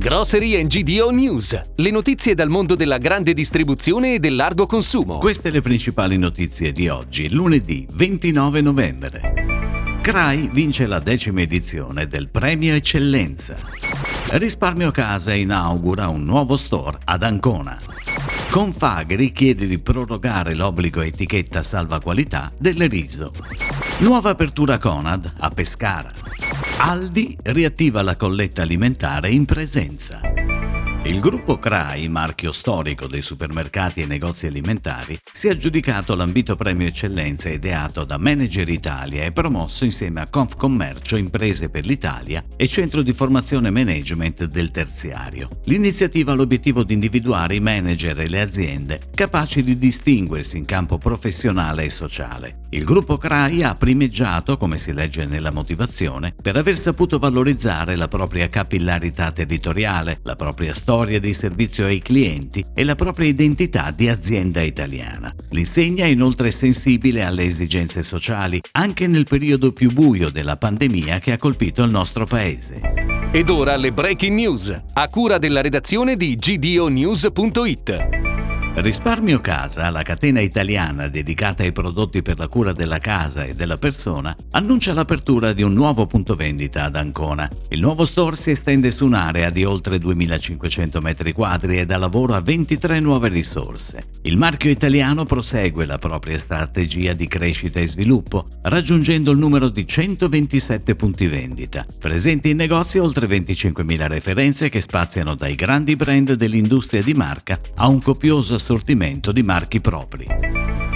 Grocery GDO News, le notizie dal mondo della grande distribuzione e del largo consumo. Queste le principali notizie di oggi, lunedì 29 novembre. CRAI vince la decima edizione del Premio Eccellenza. Risparmio Casa inaugura un nuovo store ad Ancona. Confagri chiede di prorogare l'obbligo etichetta salva qualità del riso. Nuova apertura Conad a Pescara. Aldi riattiva la colletta alimentare in presenza. Il gruppo CRAI, marchio storico dei supermercati e negozi alimentari, si è aggiudicato l'ambito premio eccellenza ideato da Manager Italia e promosso insieme a Confcommercio Imprese per l'Italia e Centro di Formazione Management del Terziario. L'iniziativa ha l'obiettivo di individuare i manager e le aziende capaci di distinguersi in campo professionale e sociale. Il gruppo CRAI ha primeggiato, come si legge nella motivazione, per aver saputo valorizzare la propria capillarità territoriale, la propria storia storia di servizio ai clienti e la propria identità di azienda italiana. L'insegna è inoltre sensibile alle esigenze sociali anche nel periodo più buio della pandemia che ha colpito il nostro paese. Ed ora le breaking news, a cura della redazione di gdonews.it. Risparmio Casa, la catena italiana dedicata ai prodotti per la cura della casa e della persona, annuncia l'apertura di un nuovo punto vendita ad Ancona. Il nuovo store si estende su un'area di oltre 2500 metri quadri e dà lavoro a 23 nuove risorse. Il marchio italiano prosegue la propria strategia di crescita e sviluppo, raggiungendo il numero di 127 punti vendita, presenti in negozi oltre 25.000 referenze che spaziano dai grandi brand dell'industria di marca a un copioso assortimento di marchi propri.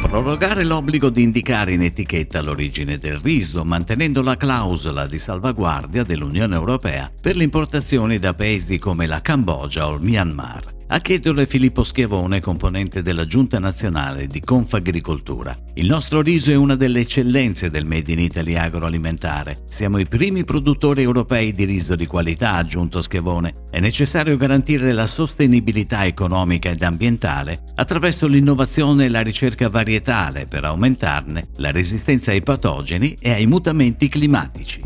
Prorogare l'obbligo di indicare in etichetta l'origine del riso, mantenendo la clausola di salvaguardia dell'Unione Europea per le importazioni da paesi come la Cambogia o il Myanmar. A chiederlo Filippo Schiavone, componente della Giunta Nazionale di Confagricoltura. Il nostro riso è una delle eccellenze del Made in Italy agroalimentare. Siamo i primi produttori europei di riso di qualità, ha aggiunto Schiavone. È necessario garantire la sostenibilità economica ed ambientale attraverso l'innovazione e la ricerca varietale per aumentarne la resistenza ai patogeni e ai mutamenti climatici.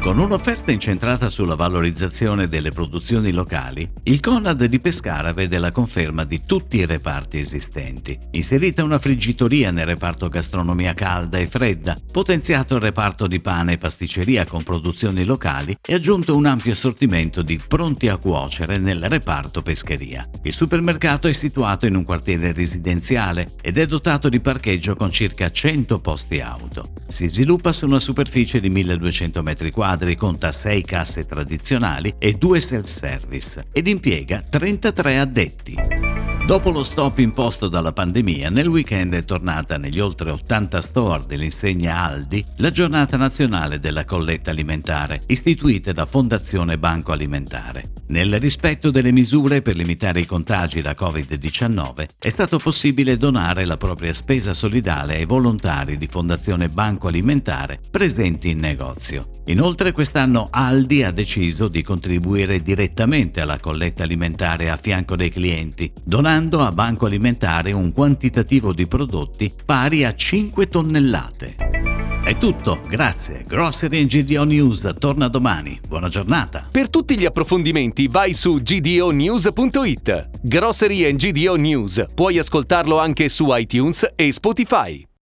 Con un'offerta incentrata sulla valorizzazione delle produzioni locali, il Conad di Pescara vede la conferma di tutti i reparti esistenti. Inserita una friggitoria nel reparto gastronomia calda e fredda, potenziato il reparto di pane e pasticceria con produzioni locali e aggiunto un ampio assortimento di pronti a cuocere nel reparto pescheria. Il supermercato è situato in un quartiere residenziale ed è dotato di parcheggio con circa 100 posti auto. Si sviluppa su una superficie di 1200 m2 quadri conta 6 casse tradizionali e 2 self-service ed impiega 33 addetti. Dopo lo stop imposto dalla pandemia, nel weekend è tornata negli oltre 80 store dell'insegna Aldi la giornata nazionale della colletta alimentare, istituita da Fondazione Banco Alimentare. Nel rispetto delle misure per limitare i contagi da Covid-19, è stato possibile donare la propria spesa solidale ai volontari di Fondazione Banco Alimentare presenti in negozio. Inoltre quest'anno Aldi ha deciso di contribuire direttamente alla colletta alimentare a fianco dei clienti, donando donando a Banco Alimentare un quantitativo di prodotti pari a 5 tonnellate. È tutto, grazie. Grocery GDO News torna domani. Buona giornata. Per tutti gli approfondimenti vai su gdonews.it. Grocery GDO News. Puoi ascoltarlo anche su iTunes e Spotify.